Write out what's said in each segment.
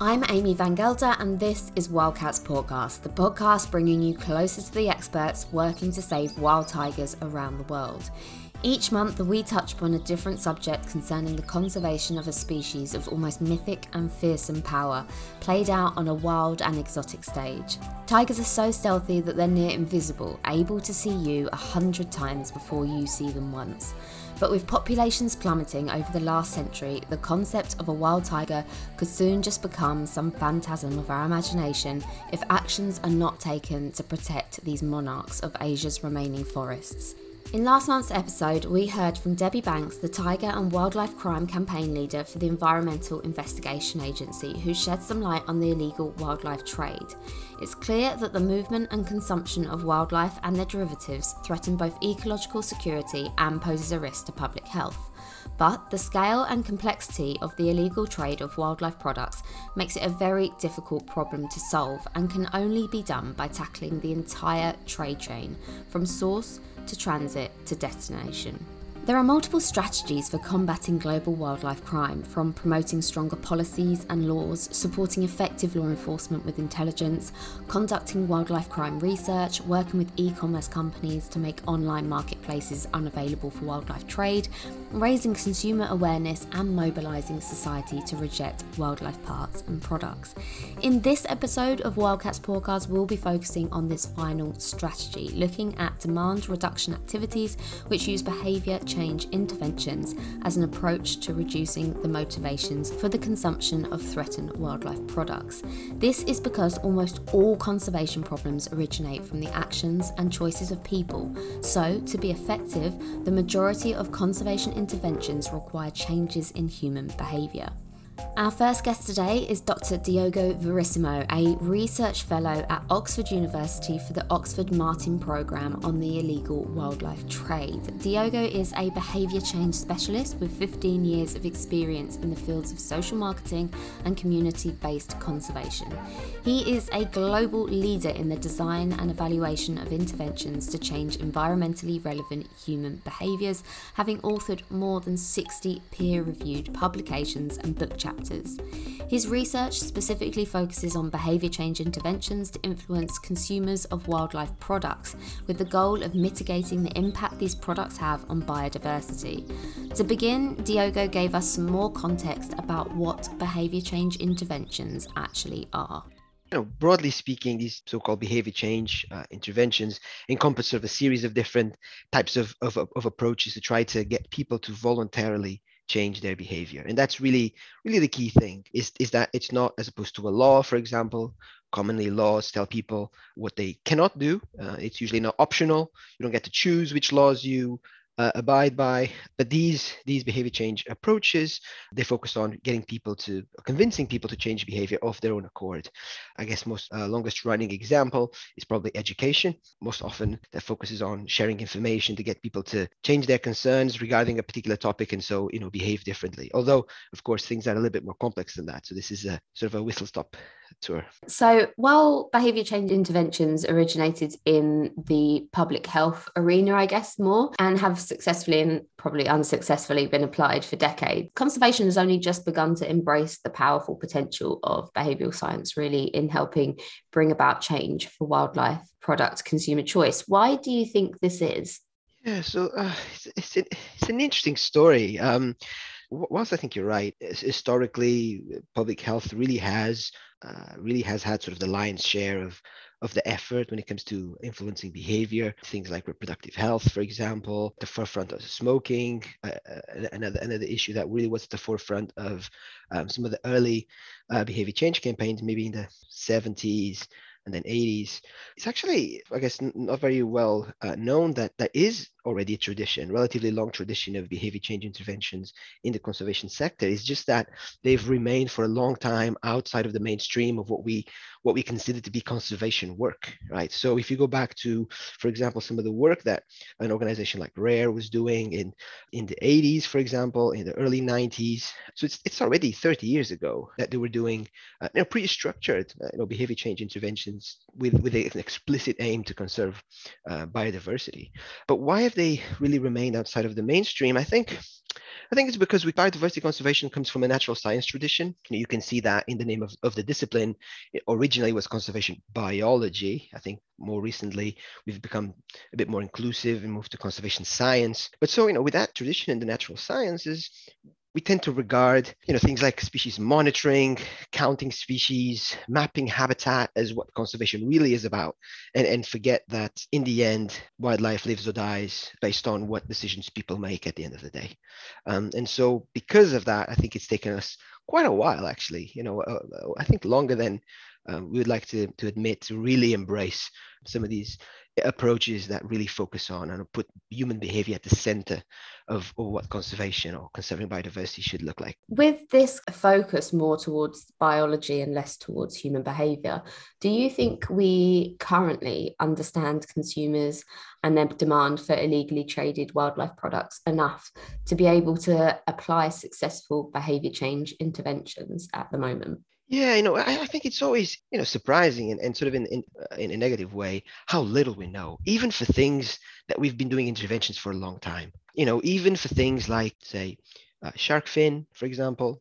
I'm Amy Van Gelder, and this is Wildcats Podcast, the podcast bringing you closer to the experts working to save wild tigers around the world. Each month, we touch upon a different subject concerning the conservation of a species of almost mythic and fearsome power, played out on a wild and exotic stage. Tigers are so stealthy that they're near invisible, able to see you a hundred times before you see them once. But with populations plummeting over the last century, the concept of a wild tiger could soon just become some phantasm of our imagination if actions are not taken to protect these monarchs of Asia's remaining forests. In last month's episode, we heard from Debbie Banks, the Tiger and Wildlife Crime Campaign Leader for the Environmental Investigation Agency, who shed some light on the illegal wildlife trade. It's clear that the movement and consumption of wildlife and their derivatives threaten both ecological security and poses a risk to public health. But the scale and complexity of the illegal trade of wildlife products makes it a very difficult problem to solve and can only be done by tackling the entire trade chain, from source to transit to destination. There are multiple strategies for combating global wildlife crime, from promoting stronger policies and laws, supporting effective law enforcement with intelligence, conducting wildlife crime research, working with e commerce companies to make online marketplaces unavailable for wildlife trade, raising consumer awareness, and mobilising society to reject wildlife parts and products. In this episode of Wildcats Podcast, we'll be focusing on this final strategy, looking at demand reduction activities which use behaviour change interventions as an approach to reducing the motivations for the consumption of threatened wildlife products. This is because almost all conservation problems originate from the actions and choices of people. So, to be effective, the majority of conservation interventions require changes in human behaviour. Our first guest today is Dr. Diogo Verissimo, a research fellow at Oxford University for the Oxford Martin Programme on the illegal wildlife trade. Diogo is a behaviour change specialist with 15 years of experience in the fields of social marketing and community based conservation. He is a global leader in the design and evaluation of interventions to change environmentally relevant human behaviours, having authored more than 60 peer reviewed publications and book chapters factors. His research specifically focuses on behaviour change interventions to influence consumers of wildlife products, with the goal of mitigating the impact these products have on biodiversity. To begin, Diogo gave us some more context about what behaviour change interventions actually are. You know, broadly speaking, these so-called behavior change uh, interventions encompass sort of a series of different types of, of, of approaches to try to get people to voluntarily change their behavior. And that's really really the key thing is is that it's not as opposed to a law for example. Commonly laws tell people what they cannot do. Uh, it's usually not optional. You don't get to choose which laws you uh, abide by. But these these behavior change approaches, they focus on getting people to convincing people to change behavior of their own accord. I guess most uh, longest running example is probably education. Most often that focuses on sharing information to get people to change their concerns regarding a particular topic and so you know behave differently. Although of course things are a little bit more complex than that. So this is a sort of a whistle stop tour. So, while behaviour change interventions originated in the public health arena, I guess more, and have successfully and probably unsuccessfully been applied for decades, conservation has only just begun to embrace the powerful potential of behavioural science, really, in helping bring about change for wildlife product consumer choice. Why do you think this is? Yeah, so uh, it's, it's, an, it's an interesting story. Um, whilst I think you're right, historically, public health really has uh, really has had sort of the lion's share of of the effort when it comes to influencing behavior. Things like reproductive health, for example, the forefront of smoking, uh, uh another another issue that really was at the forefront of um, some of the early uh, behavior change campaigns, maybe in the 70s and then 80s. It's actually, I guess, not very well uh, known that that is already a tradition, relatively long tradition of behavior change interventions in the conservation sector. It's just that they've remained for a long time outside of the mainstream of what we what we consider to be conservation work, right? So if you go back to, for example, some of the work that an organization like Rare was doing in, in the 80s, for example, in the early 90s. So it's, it's already 30 years ago that they were doing uh, you know, pretty structured uh, you know, behavior change interventions with, with an explicit aim to conserve uh, biodiversity. But why have they really remained outside of the mainstream? I think I think it's because with biodiversity conservation comes from a natural science tradition. You can see that in the name of, of the discipline. It originally was conservation biology. I think more recently we've become a bit more inclusive and moved to conservation science. But so, you know, with that tradition in the natural sciences, we tend to regard you know things like species monitoring counting species mapping habitat as what conservation really is about and, and forget that in the end wildlife lives or dies based on what decisions people make at the end of the day. Um, and so because of that i think it's taken us quite a while actually you know uh, uh i think longer than um, we would like to, to admit to really embrace some of these approaches that really focus on and put human behavior at the center of, what conservation or conserving biodiversity should look like. With this focus more towards biology and less towards human behavior, do you think we currently understand consumers and their demand for illegally traded wildlife products enough to be able to apply successful behavior change interventions at the moment? Yeah, you know, I, I, think it's always, you know, surprising and, and sort of in, in, uh, in a negative way how little we know, even for things that we've been doing interventions for a long time. You know, even for things like, say, uh, shark fin, for example,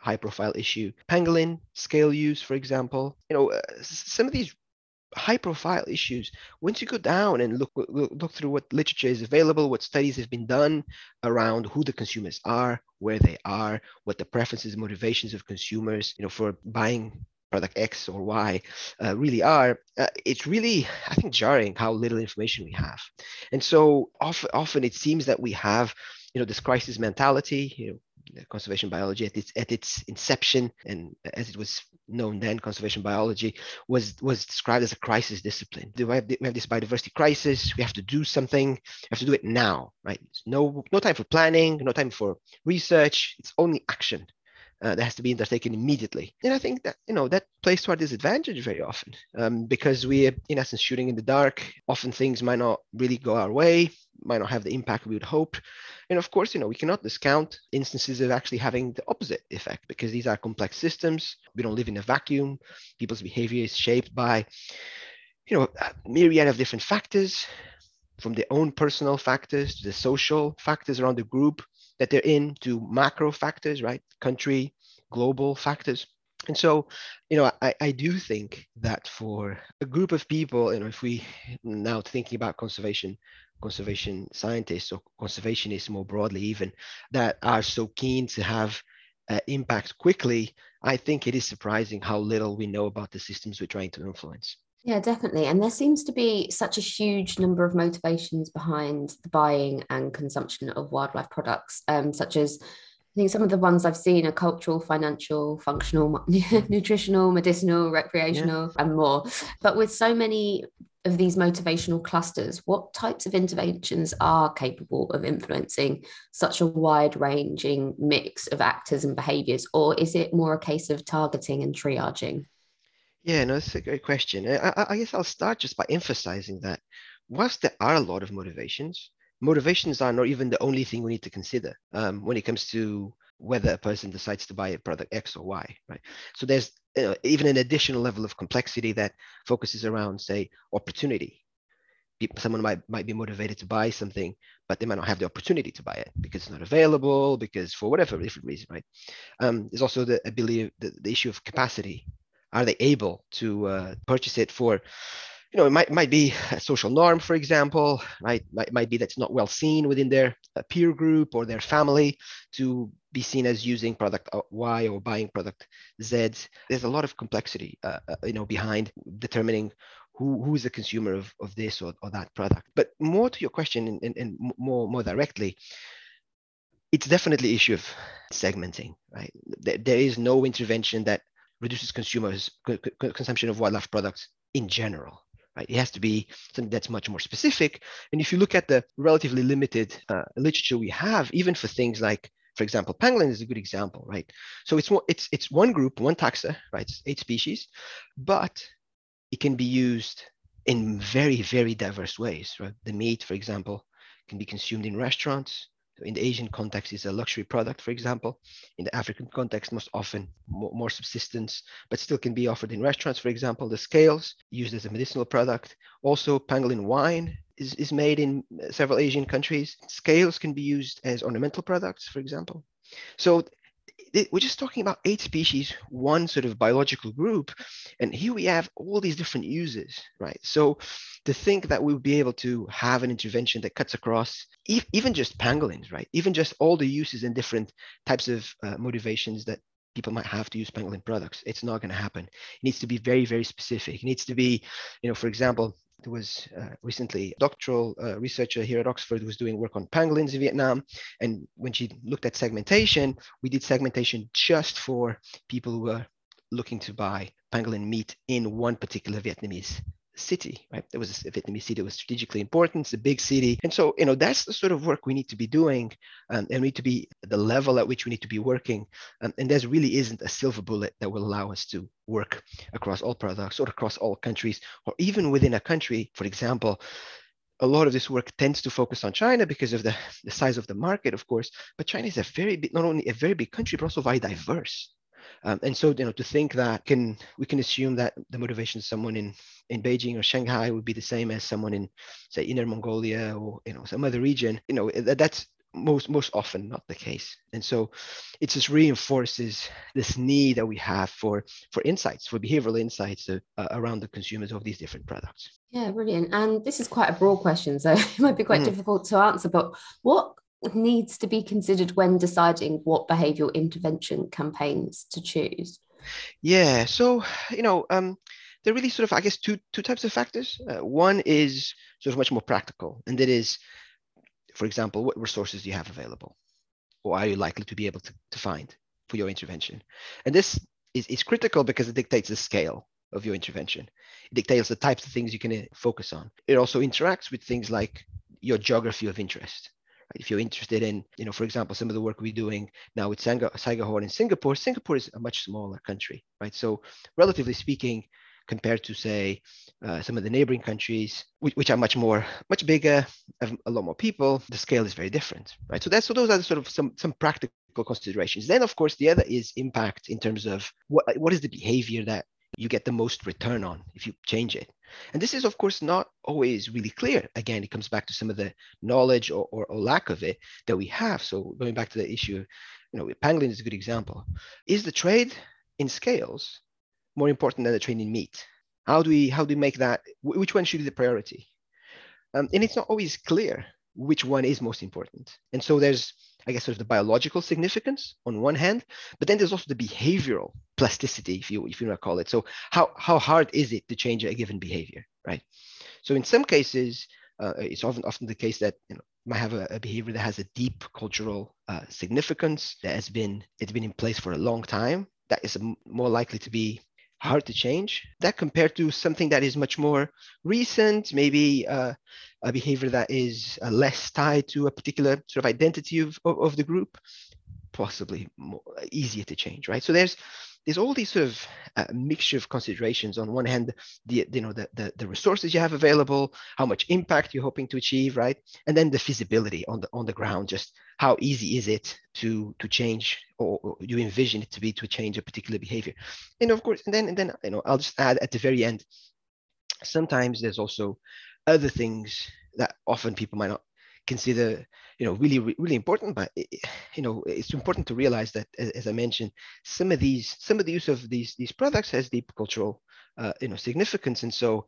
high profile issue, pangolin scale use, for example. You know, uh, some of these high profile issues once you go down and look look through what literature is available what studies have been done around who the consumers are where they are what the preferences motivations of consumers you know for buying product x or y uh, really are uh, it's really i think jarring how little information we have. And so often often it seems that we have you know this crisis mentality you know conservation biology at its at its inception and as it was known then conservation biology was was described as a crisis discipline we have, we have this biodiversity crisis we have to do something we have to do it now right no no time for planning no time for research it's only action uh, that has to be undertaken immediately. And I think that you know that plays to our disadvantage very often um, because we are in essence shooting in the dark. Often things might not really go our way, might not have the impact we would hope. And of course, you know, we cannot discount instances of actually having the opposite effect because these are complex systems. We don't live in a vacuum. People's behavior is shaped by, you know, myriad of different factors, from their own personal factors to the social factors around the group that they're in to macro factors, right? Country, global factors. And so, you know, I, I do think that for a group of people, you know, if we now thinking about conservation conservation scientists or conservationists more broadly even that are so keen to have uh, impact quickly i think it is surprising how little we know about the systems we're trying to influence yeah definitely and there seems to be such a huge number of motivations behind the buying and consumption of wildlife products um, such as I think some of the ones I've seen are cultural, financial, functional, nutritional, medicinal, recreational, yeah. and more. But with so many of these motivational clusters, what types of interventions are capable of influencing such a wide ranging mix of actors and behaviors? Or is it more a case of targeting and triaging? Yeah, no, that's a great question. I, I guess I'll start just by emphasizing that whilst there are a lot of motivations, motivations are not even the only thing we need to consider um, when it comes to whether a person decides to buy a product X or Y, right? So there's uh, even an additional level of complexity that focuses around, say, opportunity. Someone might, might be motivated to buy something, but they might not have the opportunity to buy it because it's not available, because for whatever different reason, right? Um, there's also the ability, the, the issue of capacity. Are they able to uh, purchase it for you know, it might, might be a social norm, for example, right? Might, might be that's not well seen within their uh, peer group or their family to be seen as using product uh, Y or buying product Z. There's a lot of complexity, uh, uh, you know, behind determining who, who is the consumer of, of this or, or that product. But more to your question and, and, and more, more directly, it's definitely issue of segmenting, right? There, there is no intervention that reduces consumers consumption of wildlife products in general right? It has to be something that's much more specific. And if you look at the relatively limited uh, literature we have, even for things like For example, pangolin is a good example, right? So it's it's it's one group, one taxa, right? It's eight species, but it can be used in very very diverse ways. Right? The meat, for example, can be consumed in restaurants. In the Asian context, it's a luxury product, for example. In the African context, most often more, more subsistence, but still can be offered in restaurants, for example. The scales used as a medicinal product. Also, pangolin wine is, is made in several Asian countries. Scales can be used as ornamental products, for example. So we're just talking about eight species, one sort of biological group, and here we have all these different uses, right? So to think that we would be able to have an intervention that cuts across even just pangolins, right? Even just all the uses and different types of uh, motivations that people might have to use pangolin products. It's not going to happen. It needs to be very, very specific. It needs to be, you know, for example, there was uh, recently a doctoral uh, researcher here at Oxford who was doing work on pangolins in Vietnam. And when she looked at segmentation, we did segmentation just for people who were looking to buy pangolin meat in one particular Vietnamese city, right? There was a Vietnamese city that was strategically important. It's a big city. And so, you know, that's the sort of work we need to be doing um, and we need to be the level at which we need to be working. Um, and there really isn't a silver bullet that will allow us to work across all products or across all countries or even within a country. For example, a lot of this work tends to focus on China because of the, the size of the market, of course. But China is a very big, not only a very big country, but also very diverse. Um, and so, you know, to think that can we can assume that the motivation of someone in in Beijing or Shanghai would be the same as someone in, say, Inner Mongolia or you know some other region. You know, that, that's most most often not the case and so it just reinforces this need that we have for for insights for behavioral insights uh, uh, around the consumers of these different products yeah brilliant and this is quite a broad question so it might be quite mm. difficult to answer but what needs to be considered when deciding what behavioral intervention campaigns to choose? Yeah, so you know, um, there are really sort of, I guess, two two types of factors. Uh, one is sort of much more practical, and that is, for example, what resources do you have available, or are you likely to be able to, to find for your intervention? And this is, is critical because it dictates the scale of your intervention. It dictates the types of things you can uh, focus on. It also interacts with things like your geography of interest if you're interested in, you know, for example, some of the work we're doing now with Saiga horn in Singapore, Singapore is a much smaller country, right? So relatively speaking, compared to say uh, some of the neighboring countries, which, which, are much more, much bigger, have a lot more people, the scale is very different, right? So that's so those are sort of some some practical considerations. Then, of course, the other is impact in terms of what what is the behavior that you get the most return on if you change it. And this is, of course, not always really clear. Again, it comes back to some of the knowledge or, or, or lack of it that we have. So going back to the issue, you know, pangolin is a good example. Is the trade in scales more important than the trade in meat? How do we how do we make that? Which one should be the priority? Um, and it's not always clear which one is most important. And so there's, I guess, sort of the biological significance on one hand, but then there's also the behavioral plasticity, if you if you want to call it. So how how hard is it to change a given behavior, right? So in some cases, uh, it's often often the case that you know might have a, a behavior that has a deep cultural uh, significance that has been it's been in place for a long time. That is more likely to be hard to change. That compared to something that is much more recent, maybe uh, a behavior that is uh, less tied to a particular sort of identity of, of, of the group, possibly more, easier to change, right? So there's there's all these sort of uh, mixture of considerations. On one hand, the you know the, the, the resources you have available, how much impact you're hoping to achieve, right? And then the feasibility on the on the ground, just how easy is it to to change or, or you envision it to be to change a particular behavior. And of course, and then and then you know I'll just add at the very end. Sometimes there's also other things that often people might not consider you know really really important but you know it's important to realize that as, i mentioned some of these some of the use of these these products has deep cultural uh, you know significance. And so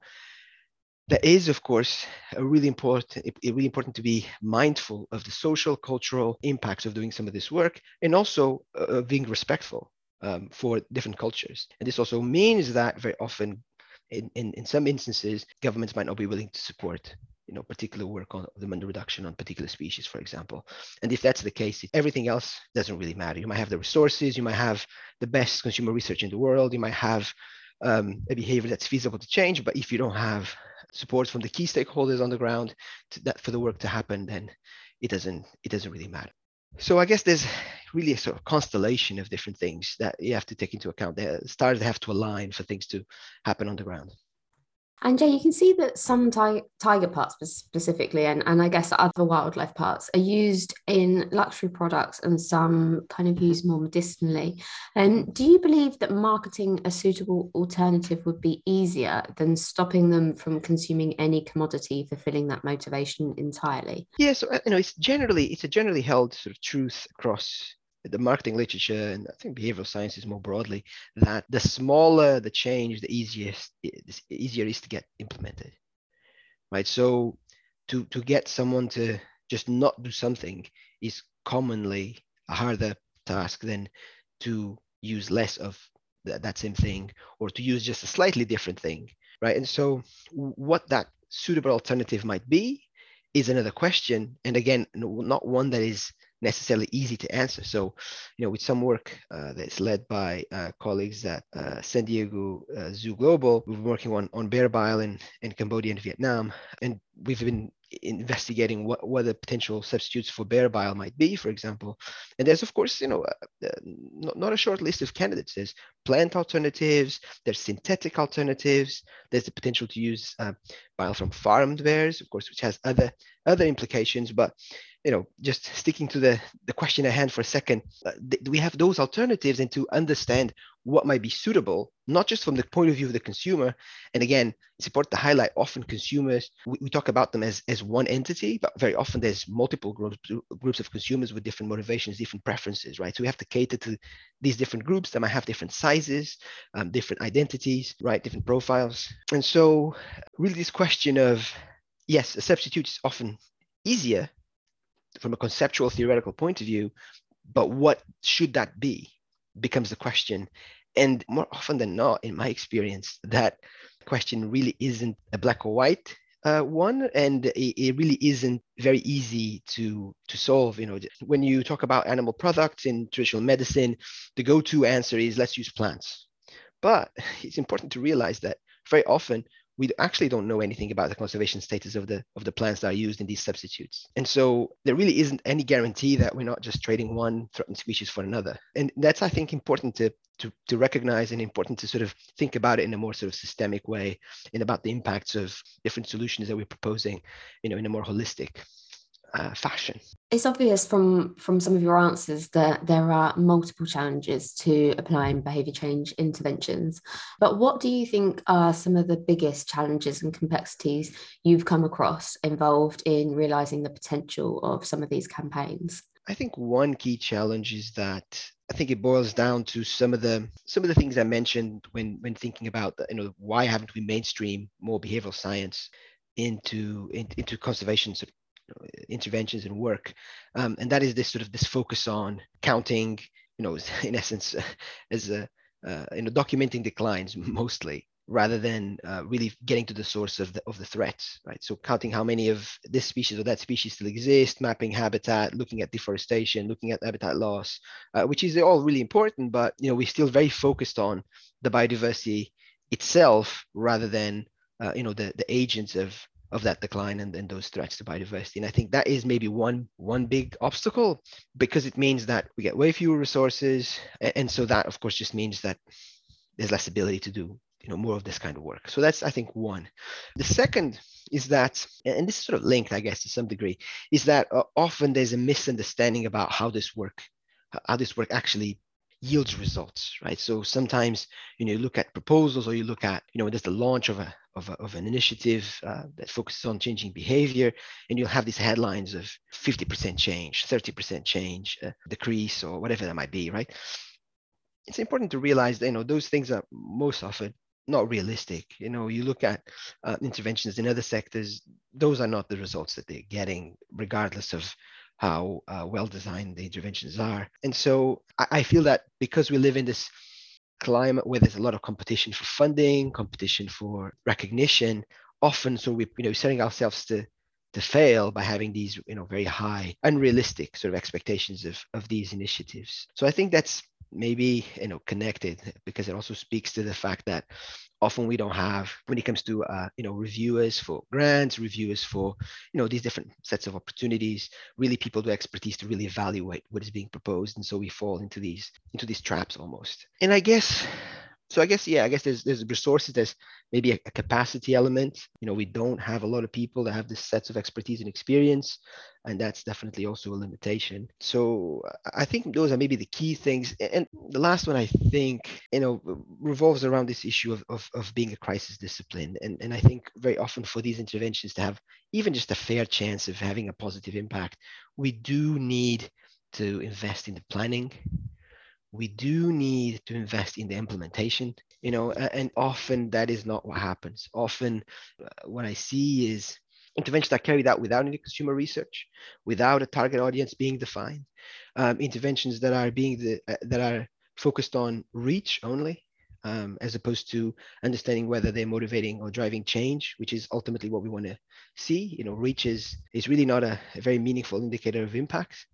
that is of course a really important really important to be mindful of the social cultural impacts of doing some of this work and also uh, being respectful um, for different cultures. And this also means that very often in, in, in some instances governments might not be willing to support you know, particular work on demand reduction on particular species, for example. And if that's the case, everything else doesn't really matter. You might have the resources, you might have the best consumer research in the world, you might have um, a behavior that's feasible to change, but if you don't have support from the key stakeholders on the ground that for the work to happen, then it doesn't it doesn't really matter. So I guess there's really a sort of constellation of different things that you have to take into account. The stars have to align for things to happen on the ground. And Jay, you can see that some ti- tiger parts specifically, and, and I guess other wildlife parts, are used in luxury products and some kind of used more medicinally. And do you believe that marketing a suitable alternative would be easier than stopping them from consuming any commodity fulfilling that motivation entirely? Yeah, so uh, you know, it's generally it's a generally held sort of truth across the marketing literature and I think behavioral sciences more broadly that the smaller the change, the easiest the easier is to get implemented. Right. So to to get someone to just not do something is commonly a harder task than to use less of th- that same thing or to use just a slightly different thing. Right. And so what that suitable alternative might be is another question. And again, not one that is necessarily easy to answer. So, you know, with some work uh, that's led by uh, colleagues at uh, San Diego uh, Zoo Global, we've been working on, on bear bile in, in Cambodia and Vietnam. And we've been investigating what, what the potential substitutes for bear bile might be, for example. And there's, of course, you know, uh, uh, not, not a short list of candidates. There's plant alternatives, there's synthetic alternatives, there's the potential to use uh, bile from farmed bears, of course, which has other other implications. But you know, just sticking to the, the question at hand for a second, uh, th- we have those alternatives and to understand what might be suitable, not just from the point of view of the consumer. And again, it's important to highlight often consumers, we, we talk about them as, as one entity, but very often there's multiple groups, groups of consumers with different motivations, different preferences, right? So we have to cater to these different groups that might have different sizes, um, different identities, right? Different profiles. And so really this question of, yes, a substitute is often easier from a conceptual theoretical point of view, but what should that be becomes the question. And more often than not, in my experience, that question really isn't a black or white uh, one, and it, it, really isn't very easy to to solve. You know, when you talk about animal products in traditional medicine, the go-to answer is let's use plants. But it's important to realize that very often we actually don't know anything about the conservation status of the of the plants that are used in these substitutes. And so there really isn't any guarantee that we're not just trading one threatened species for another. And that's I think important to to, to recognize and important to sort of think about it in a more sort of systemic way and about the impacts of different solutions that we're proposing, you know, in a more holistic uh, fashion. It's obvious from from some of your answers that there are multiple challenges to applying behaviour change interventions. But what do you think are some of the biggest challenges and complexities you've come across involved in realising the potential of some of these campaigns? I think one key challenge is that I think it boils down to some of the some of the things I mentioned when when thinking about the, you know why haven't we mainstream more behavioral science into in, into conservation sort of interventions and work. Um, and that is this sort of this focus on counting, you know, in essence, as a, uh, you know, documenting declines mostly rather than uh, really getting to the source of the, of the threats, right? So counting how many of this species or that species still exist, mapping habitat, looking at deforestation, looking at habitat loss, uh, which is all really important, but, you know, we're still very focused on the biodiversity itself rather than, uh, you know, the, the agents of, of that decline and, and those threats to biodiversity. And I think that is maybe one one big obstacle because it means that we get way fewer resources. And so that of course just means that there's less ability to do you know more of this kind of work. So that's I think one. The second is that, and this is sort of linked, I guess, to some degree, is that uh, often there's a misunderstanding about how this work, how this work actually yields results, right? So sometimes, you know, you look at proposals or you look at, you know, there's the launch of a, of, a, of an initiative uh, that focuses on changing behavior, and you'll have these headlines of 50% change, 30% change, uh, decrease, or whatever that might be, right? It's important to realize that, you know, those things are most often not realistic. You know, you look at uh, interventions in other sectors, those are not the results that they're getting, regardless of how uh, well designed the interventions are. And so I, I feel that because we live in this climate where there's a lot of competition for funding, competition for recognition, often so we you know setting ourselves to to fail by having these you know very high unrealistic sort of expectations of of these initiatives. So I think that's maybe you know connected because it also speaks to the fact that often we don't have when it comes to uh, you know reviewers for grants reviewers for you know these different sets of opportunities really people with expertise to really evaluate what is being proposed. And so we fall into these into these traps almost. And i guess so I guess yeah, I guess there's there's resources, there's maybe a, a, capacity element. You know, we don't have a lot of people that have this sets of expertise and experience, and that's definitely also a limitation. So I think those are maybe the key things. And the last one I think you know revolves around this issue of of, of being a crisis discipline, and and I think very often for these interventions to have even just a fair chance of having a positive impact, we do need to invest in the planning we do need to invest in the implementation you know and often that is not what happens often uh, what i see is interventions that carried out without any consumer research without a target audience being defined um, interventions that are being the, uh, that are focused on reach only um, as opposed to understanding whether they're motivating or driving change, which is ultimately what we want to see. You know, reach is, is really not a, a very meaningful indicator of impact.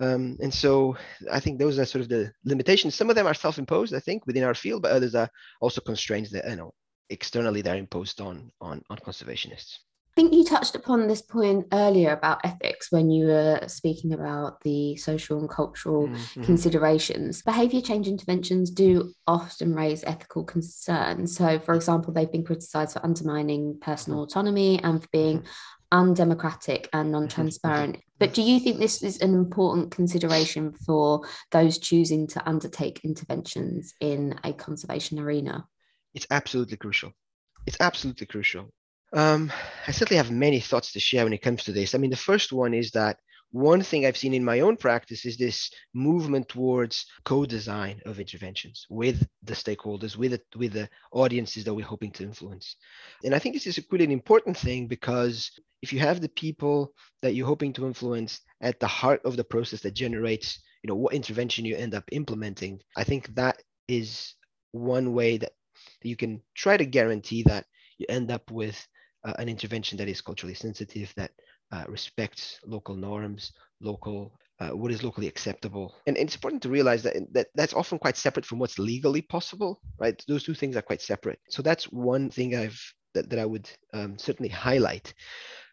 Um, and so I think those are sort of the limitations. Some of them are self-imposed, I think, within our field, but others are also constraints that you know externally they're imposed on on, on conservationists. I think you touched upon this point earlier about ethics when you were speaking about the social and cultural mm-hmm. considerations. Behaviour change interventions do often raise ethical concerns. So, for example, they've been criticised for undermining personal mm-hmm. autonomy and for being mm-hmm undemocratic and non transparent. but do you think this is an important consideration for those choosing to undertake interventions in a conservation arena? It's absolutely crucial. It's absolutely crucial. Um, I certainly have many thoughts to share when it comes to this. I mean, the first one is that one thing I've seen in my own practice is this movement towards co-design of interventions with the stakeholders, with the, with the audiences that we're hoping to influence. And I think this is a really an important thing because if you have the people that you're hoping to influence at the heart of the process that generates, you know, what intervention you end up implementing, I think that is one way that, that you can try to guarantee that you end up with uh, an intervention that is culturally sensitive, that uh, respects local norms, local uh, what is locally acceptable. And, and, it's important to realize that, that that's often quite separate from what's legally possible, right? Those two things are quite separate. So that's one thing I've that, that I would um, certainly highlight.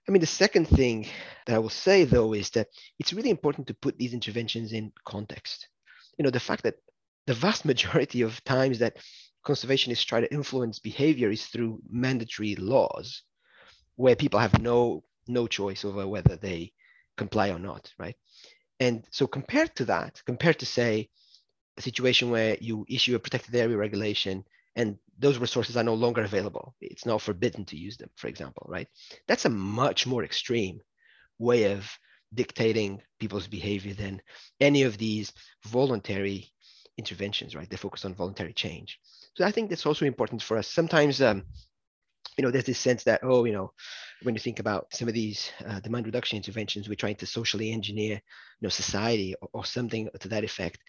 I mean, the second thing that I will say though is that it's really important to put these interventions in context. You know, the fact that the vast majority of times that conservationists try to influence behavior is through mandatory laws where people have no no choice over whether they comply or not, right? And so compared to that, compared to say a situation where you issue a protected area regulation and those resources are no longer available, it's now forbidden to use them, for example, right? That's a much more extreme way of dictating people's behavior than any of these voluntary interventions, right? They focus on voluntary change. So I think that's also important for us. Sometimes um, you know, there's this sense that, oh, you know, when you think about some of these uh, demand reduction interventions, we're trying to socially engineer, you know, society or, or something to that effect.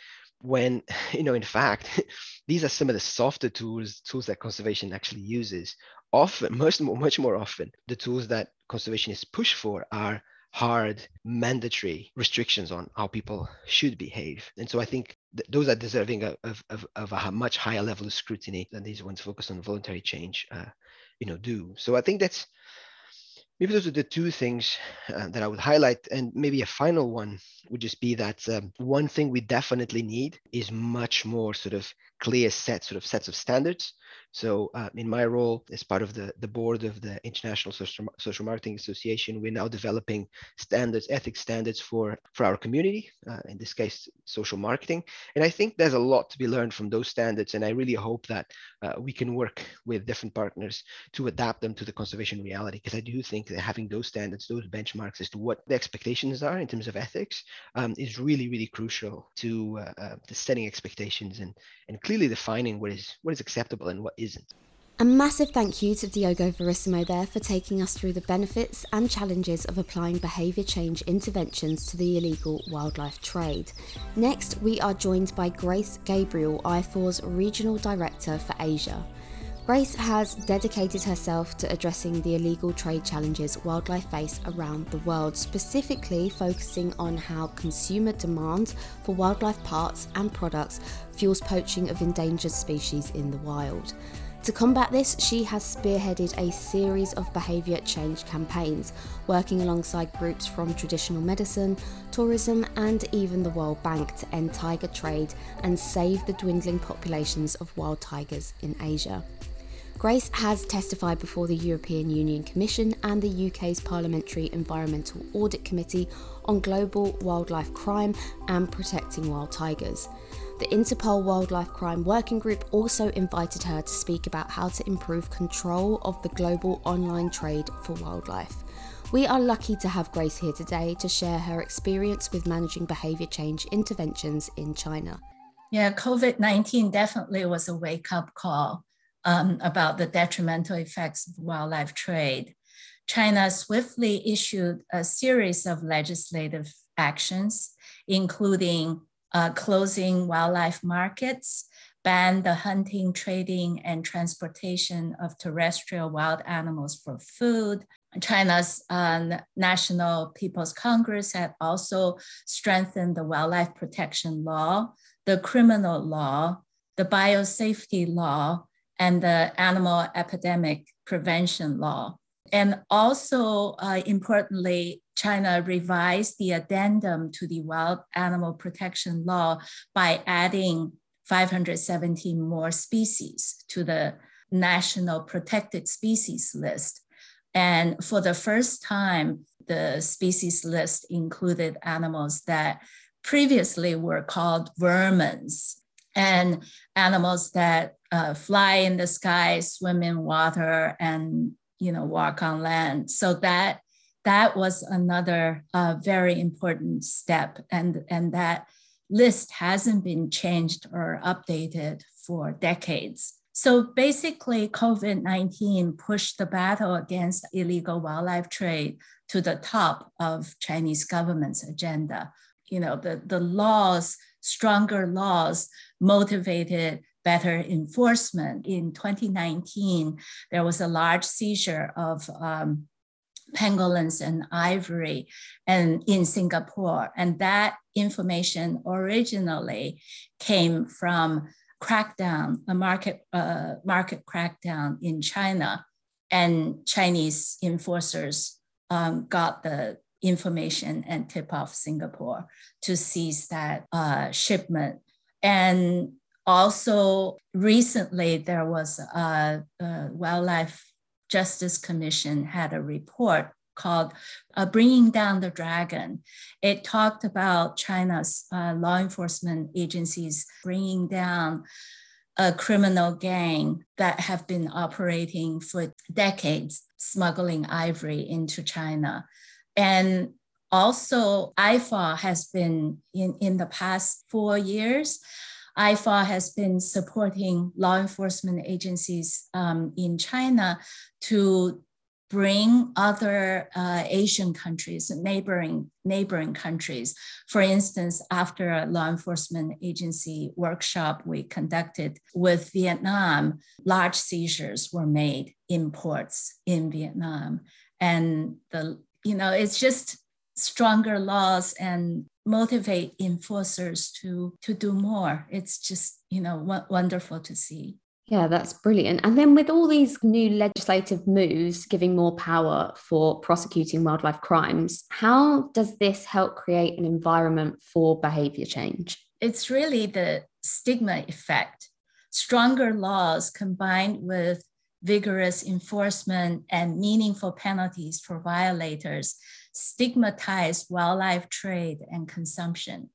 When, you know, in fact, these are some of the softer tools, tools that conservation actually uses. Often, much more, much more often, the tools that conservationists push for are hard mandatory restrictions on how people should behave. And so I think th- those are deserving of, of, of, a much higher level of scrutiny than these ones focused on voluntary change uh, you know do so i think that's maybe those are the two things uh, that i would highlight and maybe a final one would just be that um, one thing we definitely need is much more sort of clear set sort of sets of standards so uh, in my role as part of the, the board of the International Social, Social Marketing Association, we're now developing standards, ethics standards for, for our community, uh, in this case, social marketing. And I think there's a lot to be learned from those standards. And I really hope that uh, we can work with different partners to adapt them to the conservation reality. Because I do think that having those standards, those benchmarks as to what the expectations are in terms of ethics um, is really, really crucial to, uh, uh, to setting expectations and, and clearly defining what is, what is acceptable and what isn't. A massive thank you to Diogo Verissimo there for taking us through the benefits and challenges of applying behaviour change interventions to the illegal wildlife trade. Next, we are joined by Grace Gabriel, IFAW's Regional Director for Asia. Grace has dedicated herself to addressing the illegal trade challenges wildlife face around the world, specifically focusing on how consumer demand for wildlife parts and products fuels poaching of endangered species in the wild. To combat this, she has spearheaded a series of behaviour change campaigns, working alongside groups from traditional medicine, tourism, and even the World Bank to end tiger trade and save the dwindling populations of wild tigers in Asia. Grace has testified before the European Union Commission and the UK's Parliamentary Environmental Audit Committee on global wildlife crime and protecting wild tigers. The Interpol Wildlife Crime Working Group also invited her to speak about how to improve control of the global online trade for wildlife. We are lucky to have Grace here today to share her experience with managing behaviour change interventions in China. Yeah, COVID 19 definitely was a wake up call um, about the detrimental effects of wildlife trade. China swiftly issued a series of legislative actions, including uh, closing wildlife markets, ban the hunting, trading, and transportation of terrestrial wild animals for food. China's uh, National People's Congress had also strengthened the wildlife protection law, the criminal law, the biosafety law, and the animal epidemic prevention law. And also, uh, importantly, China revised the addendum to the Wild Animal Protection Law by adding 517 more species to the National Protected Species List. And for the first time, the species list included animals that previously were called vermins and animals that uh, fly in the sky, swim in water, and you know walk on land. So that that was another uh, very important step, and and that list hasn't been changed or updated for decades. So basically, COVID 19 pushed the battle against illegal wildlife trade to the top of Chinese government's agenda. You know, the, the laws, stronger laws, motivated better enforcement. In 2019, there was a large seizure of um, pangolins and ivory and in Singapore. And that information originally came from crackdown, a market, uh, market crackdown in China. And Chinese enforcers um, got the information and tip off Singapore to seize that uh, shipment. And also, recently there was a, a Wildlife Justice Commission had a report called uh, Bringing Down the Dragon. It talked about China's uh, law enforcement agencies bringing down a criminal gang that have been operating for decades, smuggling ivory into China. And also, IFAW has been in, in the past four years. IFAW has been supporting law enforcement agencies um, in China to bring other uh, Asian countries, neighboring, neighboring countries. For instance, after a law enforcement agency workshop we conducted with Vietnam, large seizures were made in ports in Vietnam. And the, you know, it's just stronger laws and motivate enforcers to to do more. It's just, you know, w- wonderful to see. Yeah, that's brilliant. And then with all these new legislative moves giving more power for prosecuting wildlife crimes, how does this help create an environment for behavior change? It's really the stigma effect. Stronger laws combined with vigorous enforcement and meaningful penalties for violators stigmatize wildlife trade and consumption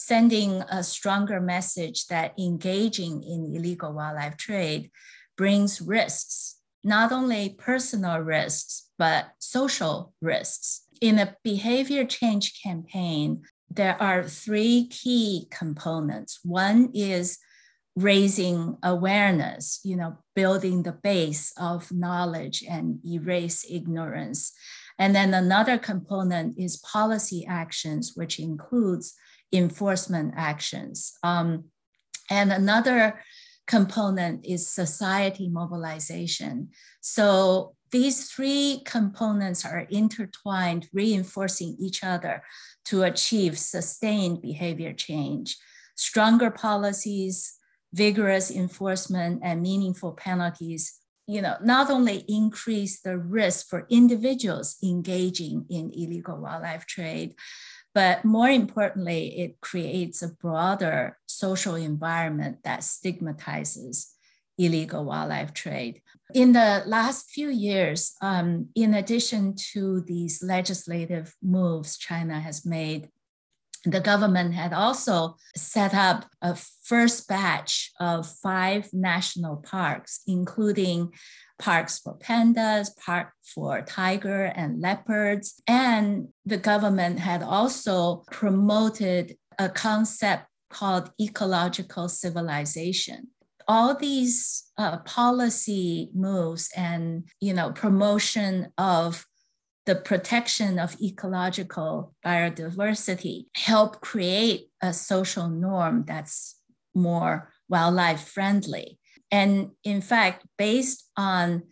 sending a stronger message that engaging in illegal wildlife trade brings risks, not only personal risks, but social risks. In a behavior change campaign, there are three key components. One is raising awareness, you know, building the base of knowledge and erase ignorance. And then another component is policy actions, which includes enforcement actions. Um, and another component is society mobilization. So these three components are intertwined, reinforcing each other to achieve sustained behavior change. Stronger policies, vigorous enforcement, and meaningful penalties you know, not only increase the risk for individuals engaging in illegal wildlife trade, but more importantly, it creates a broader social environment that stigmatizes illegal wildlife trade. In the last few years, um, in addition to these legislative moves China has made, the government had also set up a first batch of five national parks, including parks for pandas, park for tiger and leopards. And the government had also promoted a concept called ecological civilization. All these uh, policy moves and you know promotion of the protection of ecological biodiversity help create a social norm that's more wildlife friendly. And in fact, based on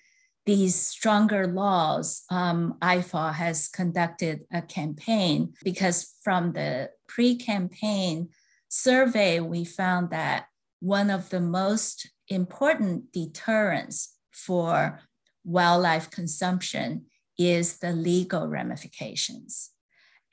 these stronger laws, um, IFAW has conducted a campaign because from the pre campaign survey, we found that one of the most important deterrents for wildlife consumption is the legal ramifications.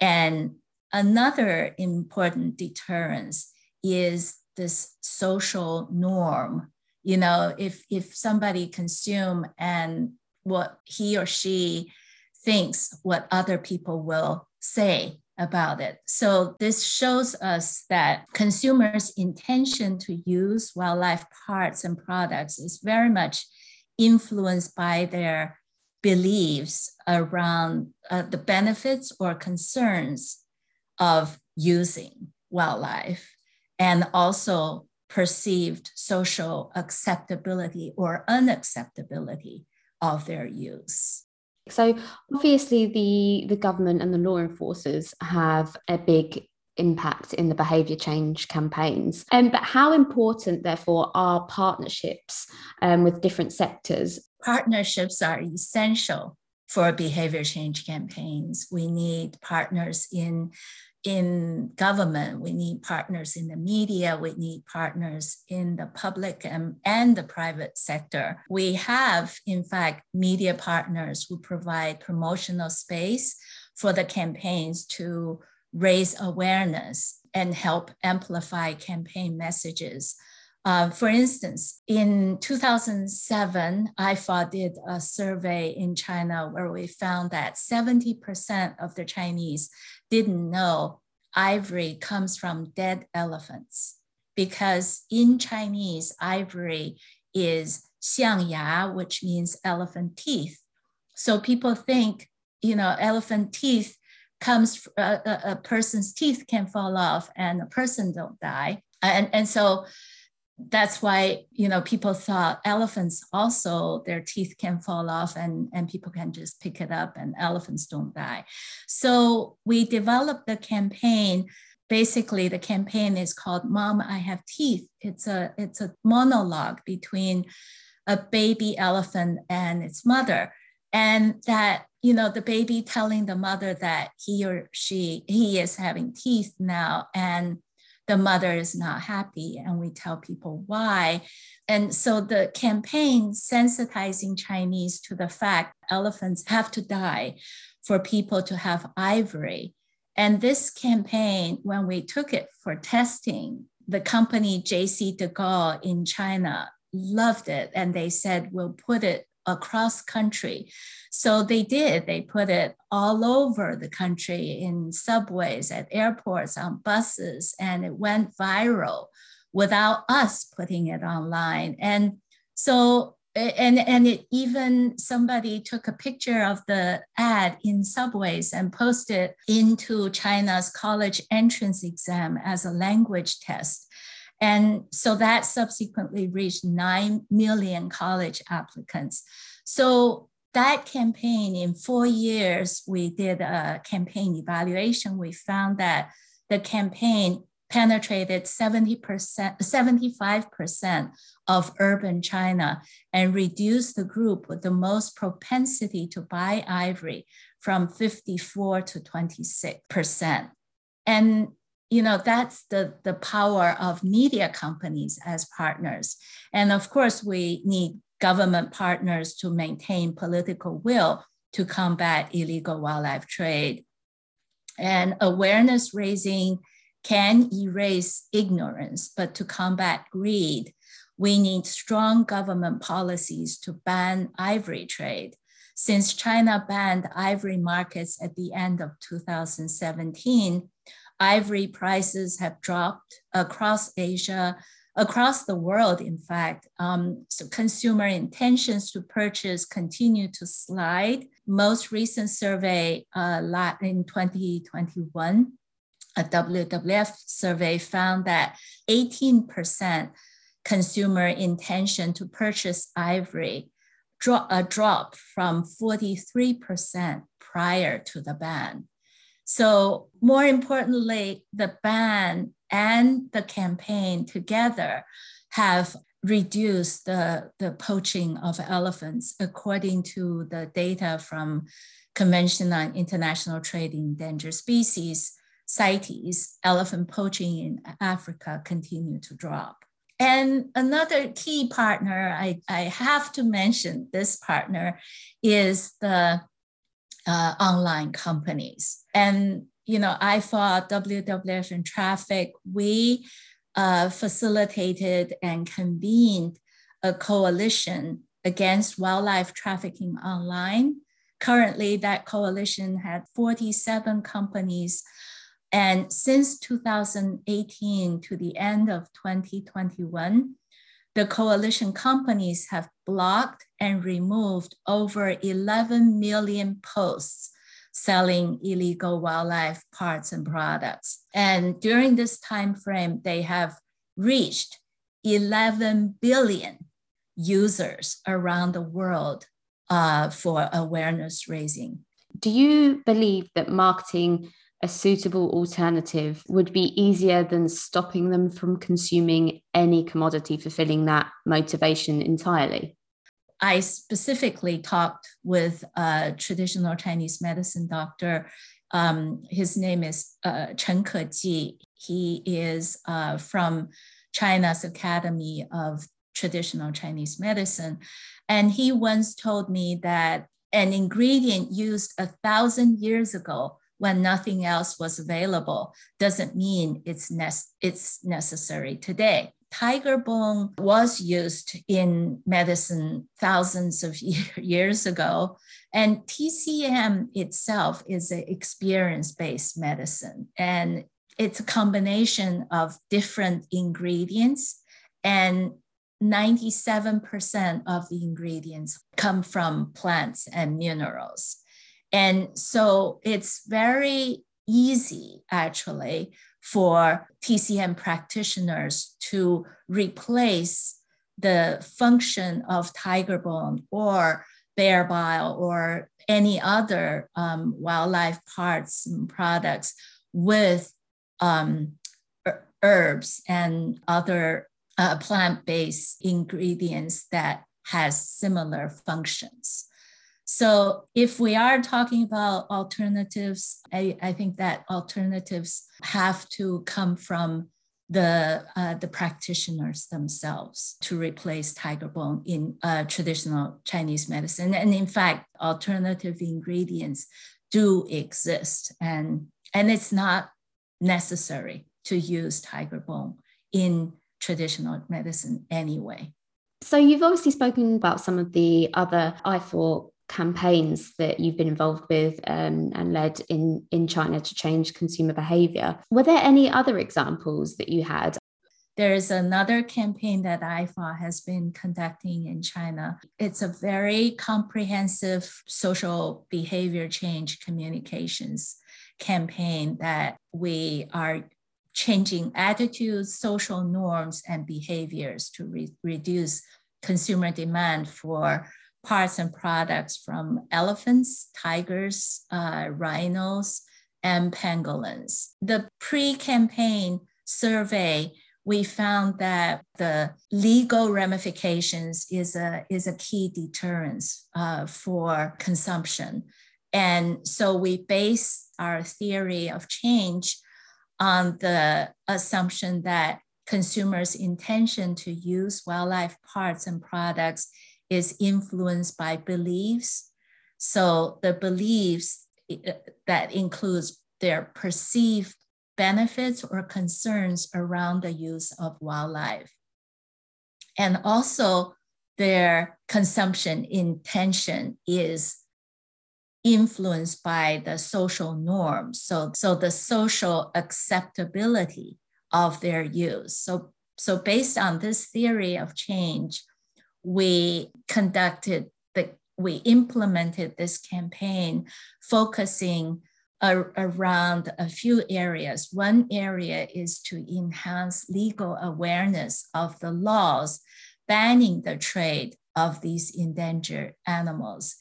And another important deterrence is this social norm you know if if somebody consume and what he or she thinks what other people will say about it so this shows us that consumers intention to use wildlife parts and products is very much influenced by their beliefs around uh, the benefits or concerns of using wildlife and also perceived social acceptability or unacceptability of their use. So obviously the the government and the law enforcers have a big impact in the behaviour change campaigns. Um, but how important, therefore, are partnerships um, with different sectors? Partnerships are essential for behavior change campaigns. We need partners in in government, we need partners in the media, we need partners in the public and, and the private sector. We have, in fact, media partners who provide promotional space for the campaigns to raise awareness and help amplify campaign messages. Uh, for instance, in 2007, IFAW did a survey in China where we found that 70% of the Chinese didn't know ivory comes from dead elephants because in Chinese, ivory is xiangya, which means elephant teeth. So people think, you know, elephant teeth comes, uh, a, a person's teeth can fall off and a person don't die. And, and so that's why you know people thought elephants also their teeth can fall off and and people can just pick it up and elephants don't die. So we developed the campaign. Basically the campaign is called mom i have teeth. It's a it's a monologue between a baby elephant and its mother. And that you know the baby telling the mother that he or she he is having teeth now. And the mother is not happy and we tell people why. And so the campaign sensitizing chinese to the fact elephants have to die for people to have ivory. And this campaign when we took it for testing the company JCDecaux in china loved it. And they said we'll put it across country. So they did. They put it all over the country in subways, at airports, on buses, and it went viral without us putting it online. And so and and it even somebody took a picture of the ad in subways and posted into China's college entrance exam as a language test. And so that subsequently reached 9 million college applicants. So that campaign, in four years, we did a campaign evaluation. We found that the campaign penetrated 70%, 75% of urban China and reduced the group with the most propensity to buy ivory from 54 to 26%. And you know that's the the power of media companies as partners and of course we need government partners to maintain political will to combat illegal wildlife trade and awareness raising can erase ignorance, but to combat greed, we need strong government policies to ban ivory trade. Since China banned ivory markets at the end of 2017, ivory prices have dropped across Asia, across the world, in fact. Um, so consumer intentions to purchase continue to slide. Most recent survey uh, in 2021 a WWF survey found that 18% consumer intention to purchase ivory dro- a drop from 43% prior to the ban. So, more importantly, the ban and the campaign together have reduced the, the poaching of elephants, according to the data from Convention on International Trade in Endangered Species CITES, elephant poaching in Africa continue to drop. And another key partner, I, I have to mention this partner, is the uh, online companies. And, you know, I thought WWF and Traffic, we uh, facilitated and convened a coalition against wildlife trafficking online. Currently, that coalition had 47 companies and since 2018 to the end of 2021, the coalition companies have blocked and removed over 11 million posts selling illegal wildlife parts and products. And during this time frame, they have reached 11 billion users around the world uh, for awareness raising. Do you believe that marketing a suitable alternative would be easier than stopping them from consuming any commodity fulfilling that motivation entirely? I specifically talked with a traditional Chinese medicine doctor. Um, his name is uh, Chen Keji. He is uh, from China's Academy of Traditional Chinese Medicine. And he once told me that an ingredient used a thousand years ago when nothing else was available doesn't mean it's, ne- it's necessary today. Tiger bone was used in medicine thousands of years ago, and TCM itself is an experience based medicine. And it's a combination of different ingredients, and 97% of the ingredients come from plants and minerals. And so it's very easy actually for TCM practitioners to replace the function of tiger bone or bear bile or any other um, wildlife parts and products with um, herbs and other uh, plant-based ingredients that has similar functions. So if we are talking about alternatives, I, I think that alternatives have to come from the uh, the practitioners themselves to replace tiger bone in uh, traditional Chinese medicine. And in fact, alternative ingredients do exist, and and it's not necessary to use tiger bone in traditional medicine anyway. So you've obviously spoken about some of the other IFAW campaigns that you've been involved with um, and led in in China to change consumer behavior. Were there any other examples that you had? There is another campaign that IFAW has been conducting in China. It's a very comprehensive social behavior change communications campaign that we are changing attitudes, social norms, and behaviors to re- reduce consumer demand for parts and products from elephants, tigers, uh, rhinos, and pangolins. The pre campaign survey, we found that the legal ramifications is a, is a key deterrence uh, for consumption. And so we base our theory of change on the assumption that consumers' intention to use wildlife parts and products is influenced by beliefs. So the beliefs uh, that includes their perceived benefits or concerns around the use of wildlife. And also their consumption intention is influenced by the social norms. So, so the social acceptability of their use. So, so based on this theory of change, we conducted the, we implemented this campaign focusing around a few areas. One area is to enhance legal awareness of the laws banning the trade of these endangered animals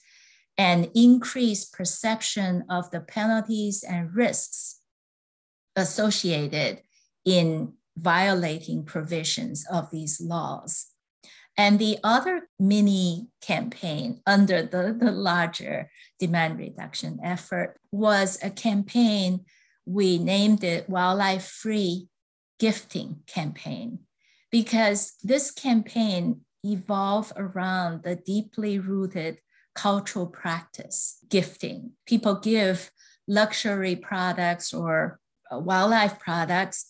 and increase perception of the penalties and risks associated in violating provisions of these laws. And the other mini campaign under the, the larger demand reduction effort was a campaign, we named it Wildlife Free Gifting Campaign, because this campaign evolved around the deeply rooted cultural practice, gifting. People give luxury products or uh, wildlife products,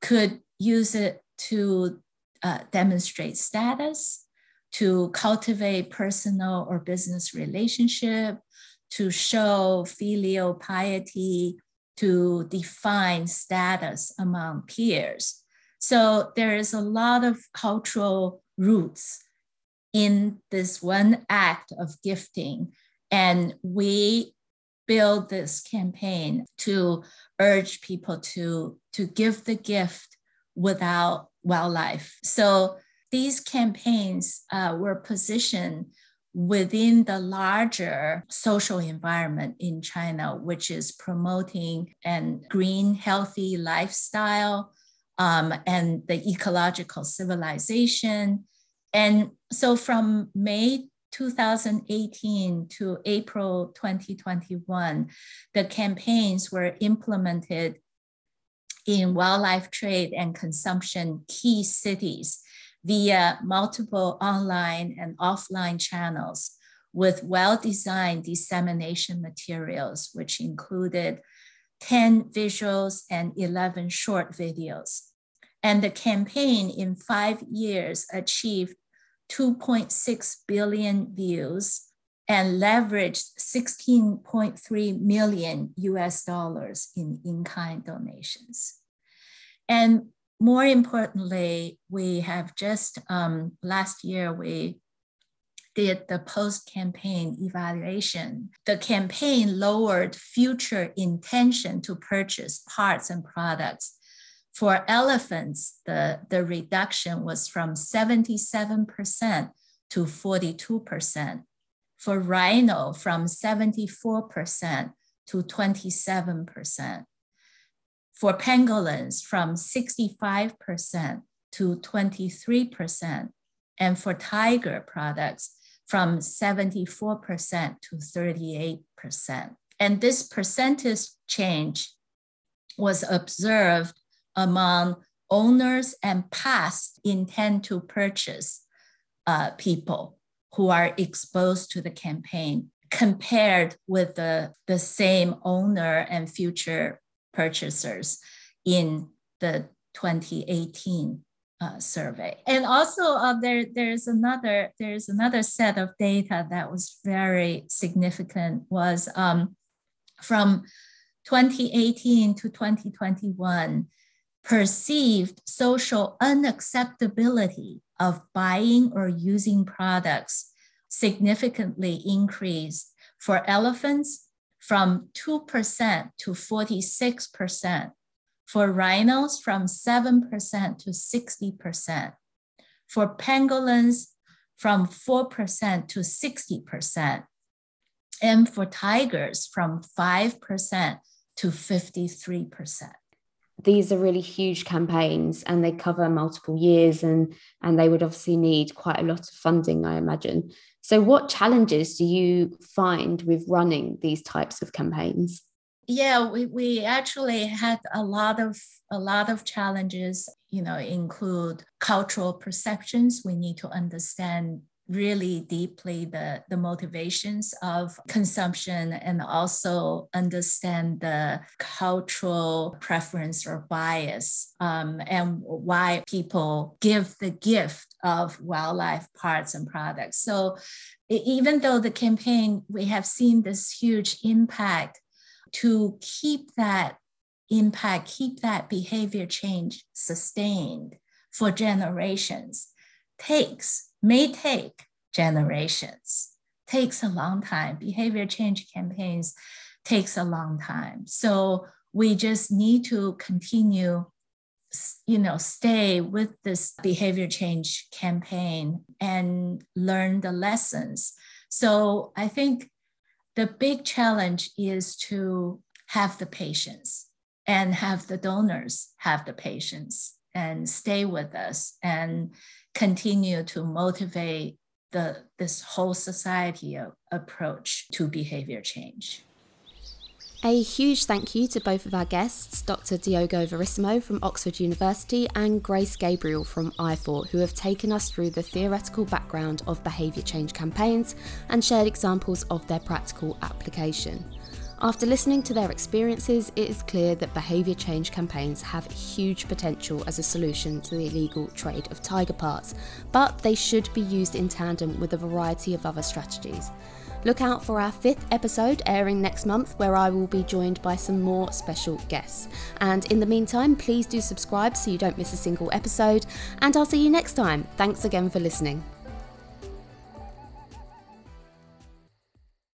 could use it to uh, demonstrate status, to cultivate personal or business relationship, to show filial piety, to define status among peers. So there is a lot of cultural roots in this one act of gifting. And we build this campaign to urge people to, to give the gift without wildlife. So these campaigns uh, were positioned within the larger social environment in China, which is promoting an green, healthy lifestyle um, and the ecological civilization. And so from May 2018 to April 2021, the campaigns were implemented in wildlife trade and consumption key cities via multiple online and offline channels with well-designed dissemination materials, which included 10 visuals and 11 short videos. And the campaign in five years achieved 2.6 billion views and leveraged 16.3 million US dollars in in-kind donations. And more importantly, we have just um, last year, we did the post-campaign evaluation. The campaign lowered future intention to purchase parts and products. For elephants, the, the reduction was from 77% to 42%. For rhino, from 74% to 27% for pangolins from 65% to 23%, and for tiger products from 74% to 38%. And this percentage change was observed among owners and past intent to purchase uh, people who are exposed to the campaign compared with the, the same owner and future purchasers in the 2018 uh, survey. And also uh, there, there's another there's another set of data that was very significant was um, from 2018 to 2021 perceived social unacceptability of buying or using products significantly increased for elephants from 2% to 46%, for rhinos from 7% to 60%, for pangolins from 4% to 60%, and for tigers from 5% to 53%. These are really huge campaigns and they cover multiple years and and they would obviously need quite a lot of funding i imagine. So what challenges do you find with running these types of campaigns? Yeah we, we actually had a lot of a lot of challenges you know include cultural perceptions. We need to understand really deeply the, the motivations of consumption and also understand the cultural preference or bias um, and why people give the gift of wildlife parts and products. So even though the campaign, we have seen this huge impact to keep that impact, keep that behavior change sustained for generations takes may take generations. Takes a long time. Behavior change campaigns takes a long time. So we just need to continue you know stay with this behavior change campaign and learn the lessons. So i think the big challenge is to have the patience and have the donors have the patience and stay with us and continue to motivate the, this whole society approach to behavior change. A huge thank you to both of our guests, Dr. Diogo Verissimo from Oxford University and Grace Gabriel from IFAW, who have taken us through the theoretical background of behaviour change campaigns and shared examples of their practical application. After listening to their experiences, it is clear that behaviour change campaigns have huge potential as a solution to the illegal trade of tiger parts, but they should be used in tandem with a variety of other strategies. Look out for our fifth episode airing next month, where I will be joined by some more special guests. And in the meantime, please do subscribe so you don't miss a single episode, and I'll see you next time. Thanks again for listening.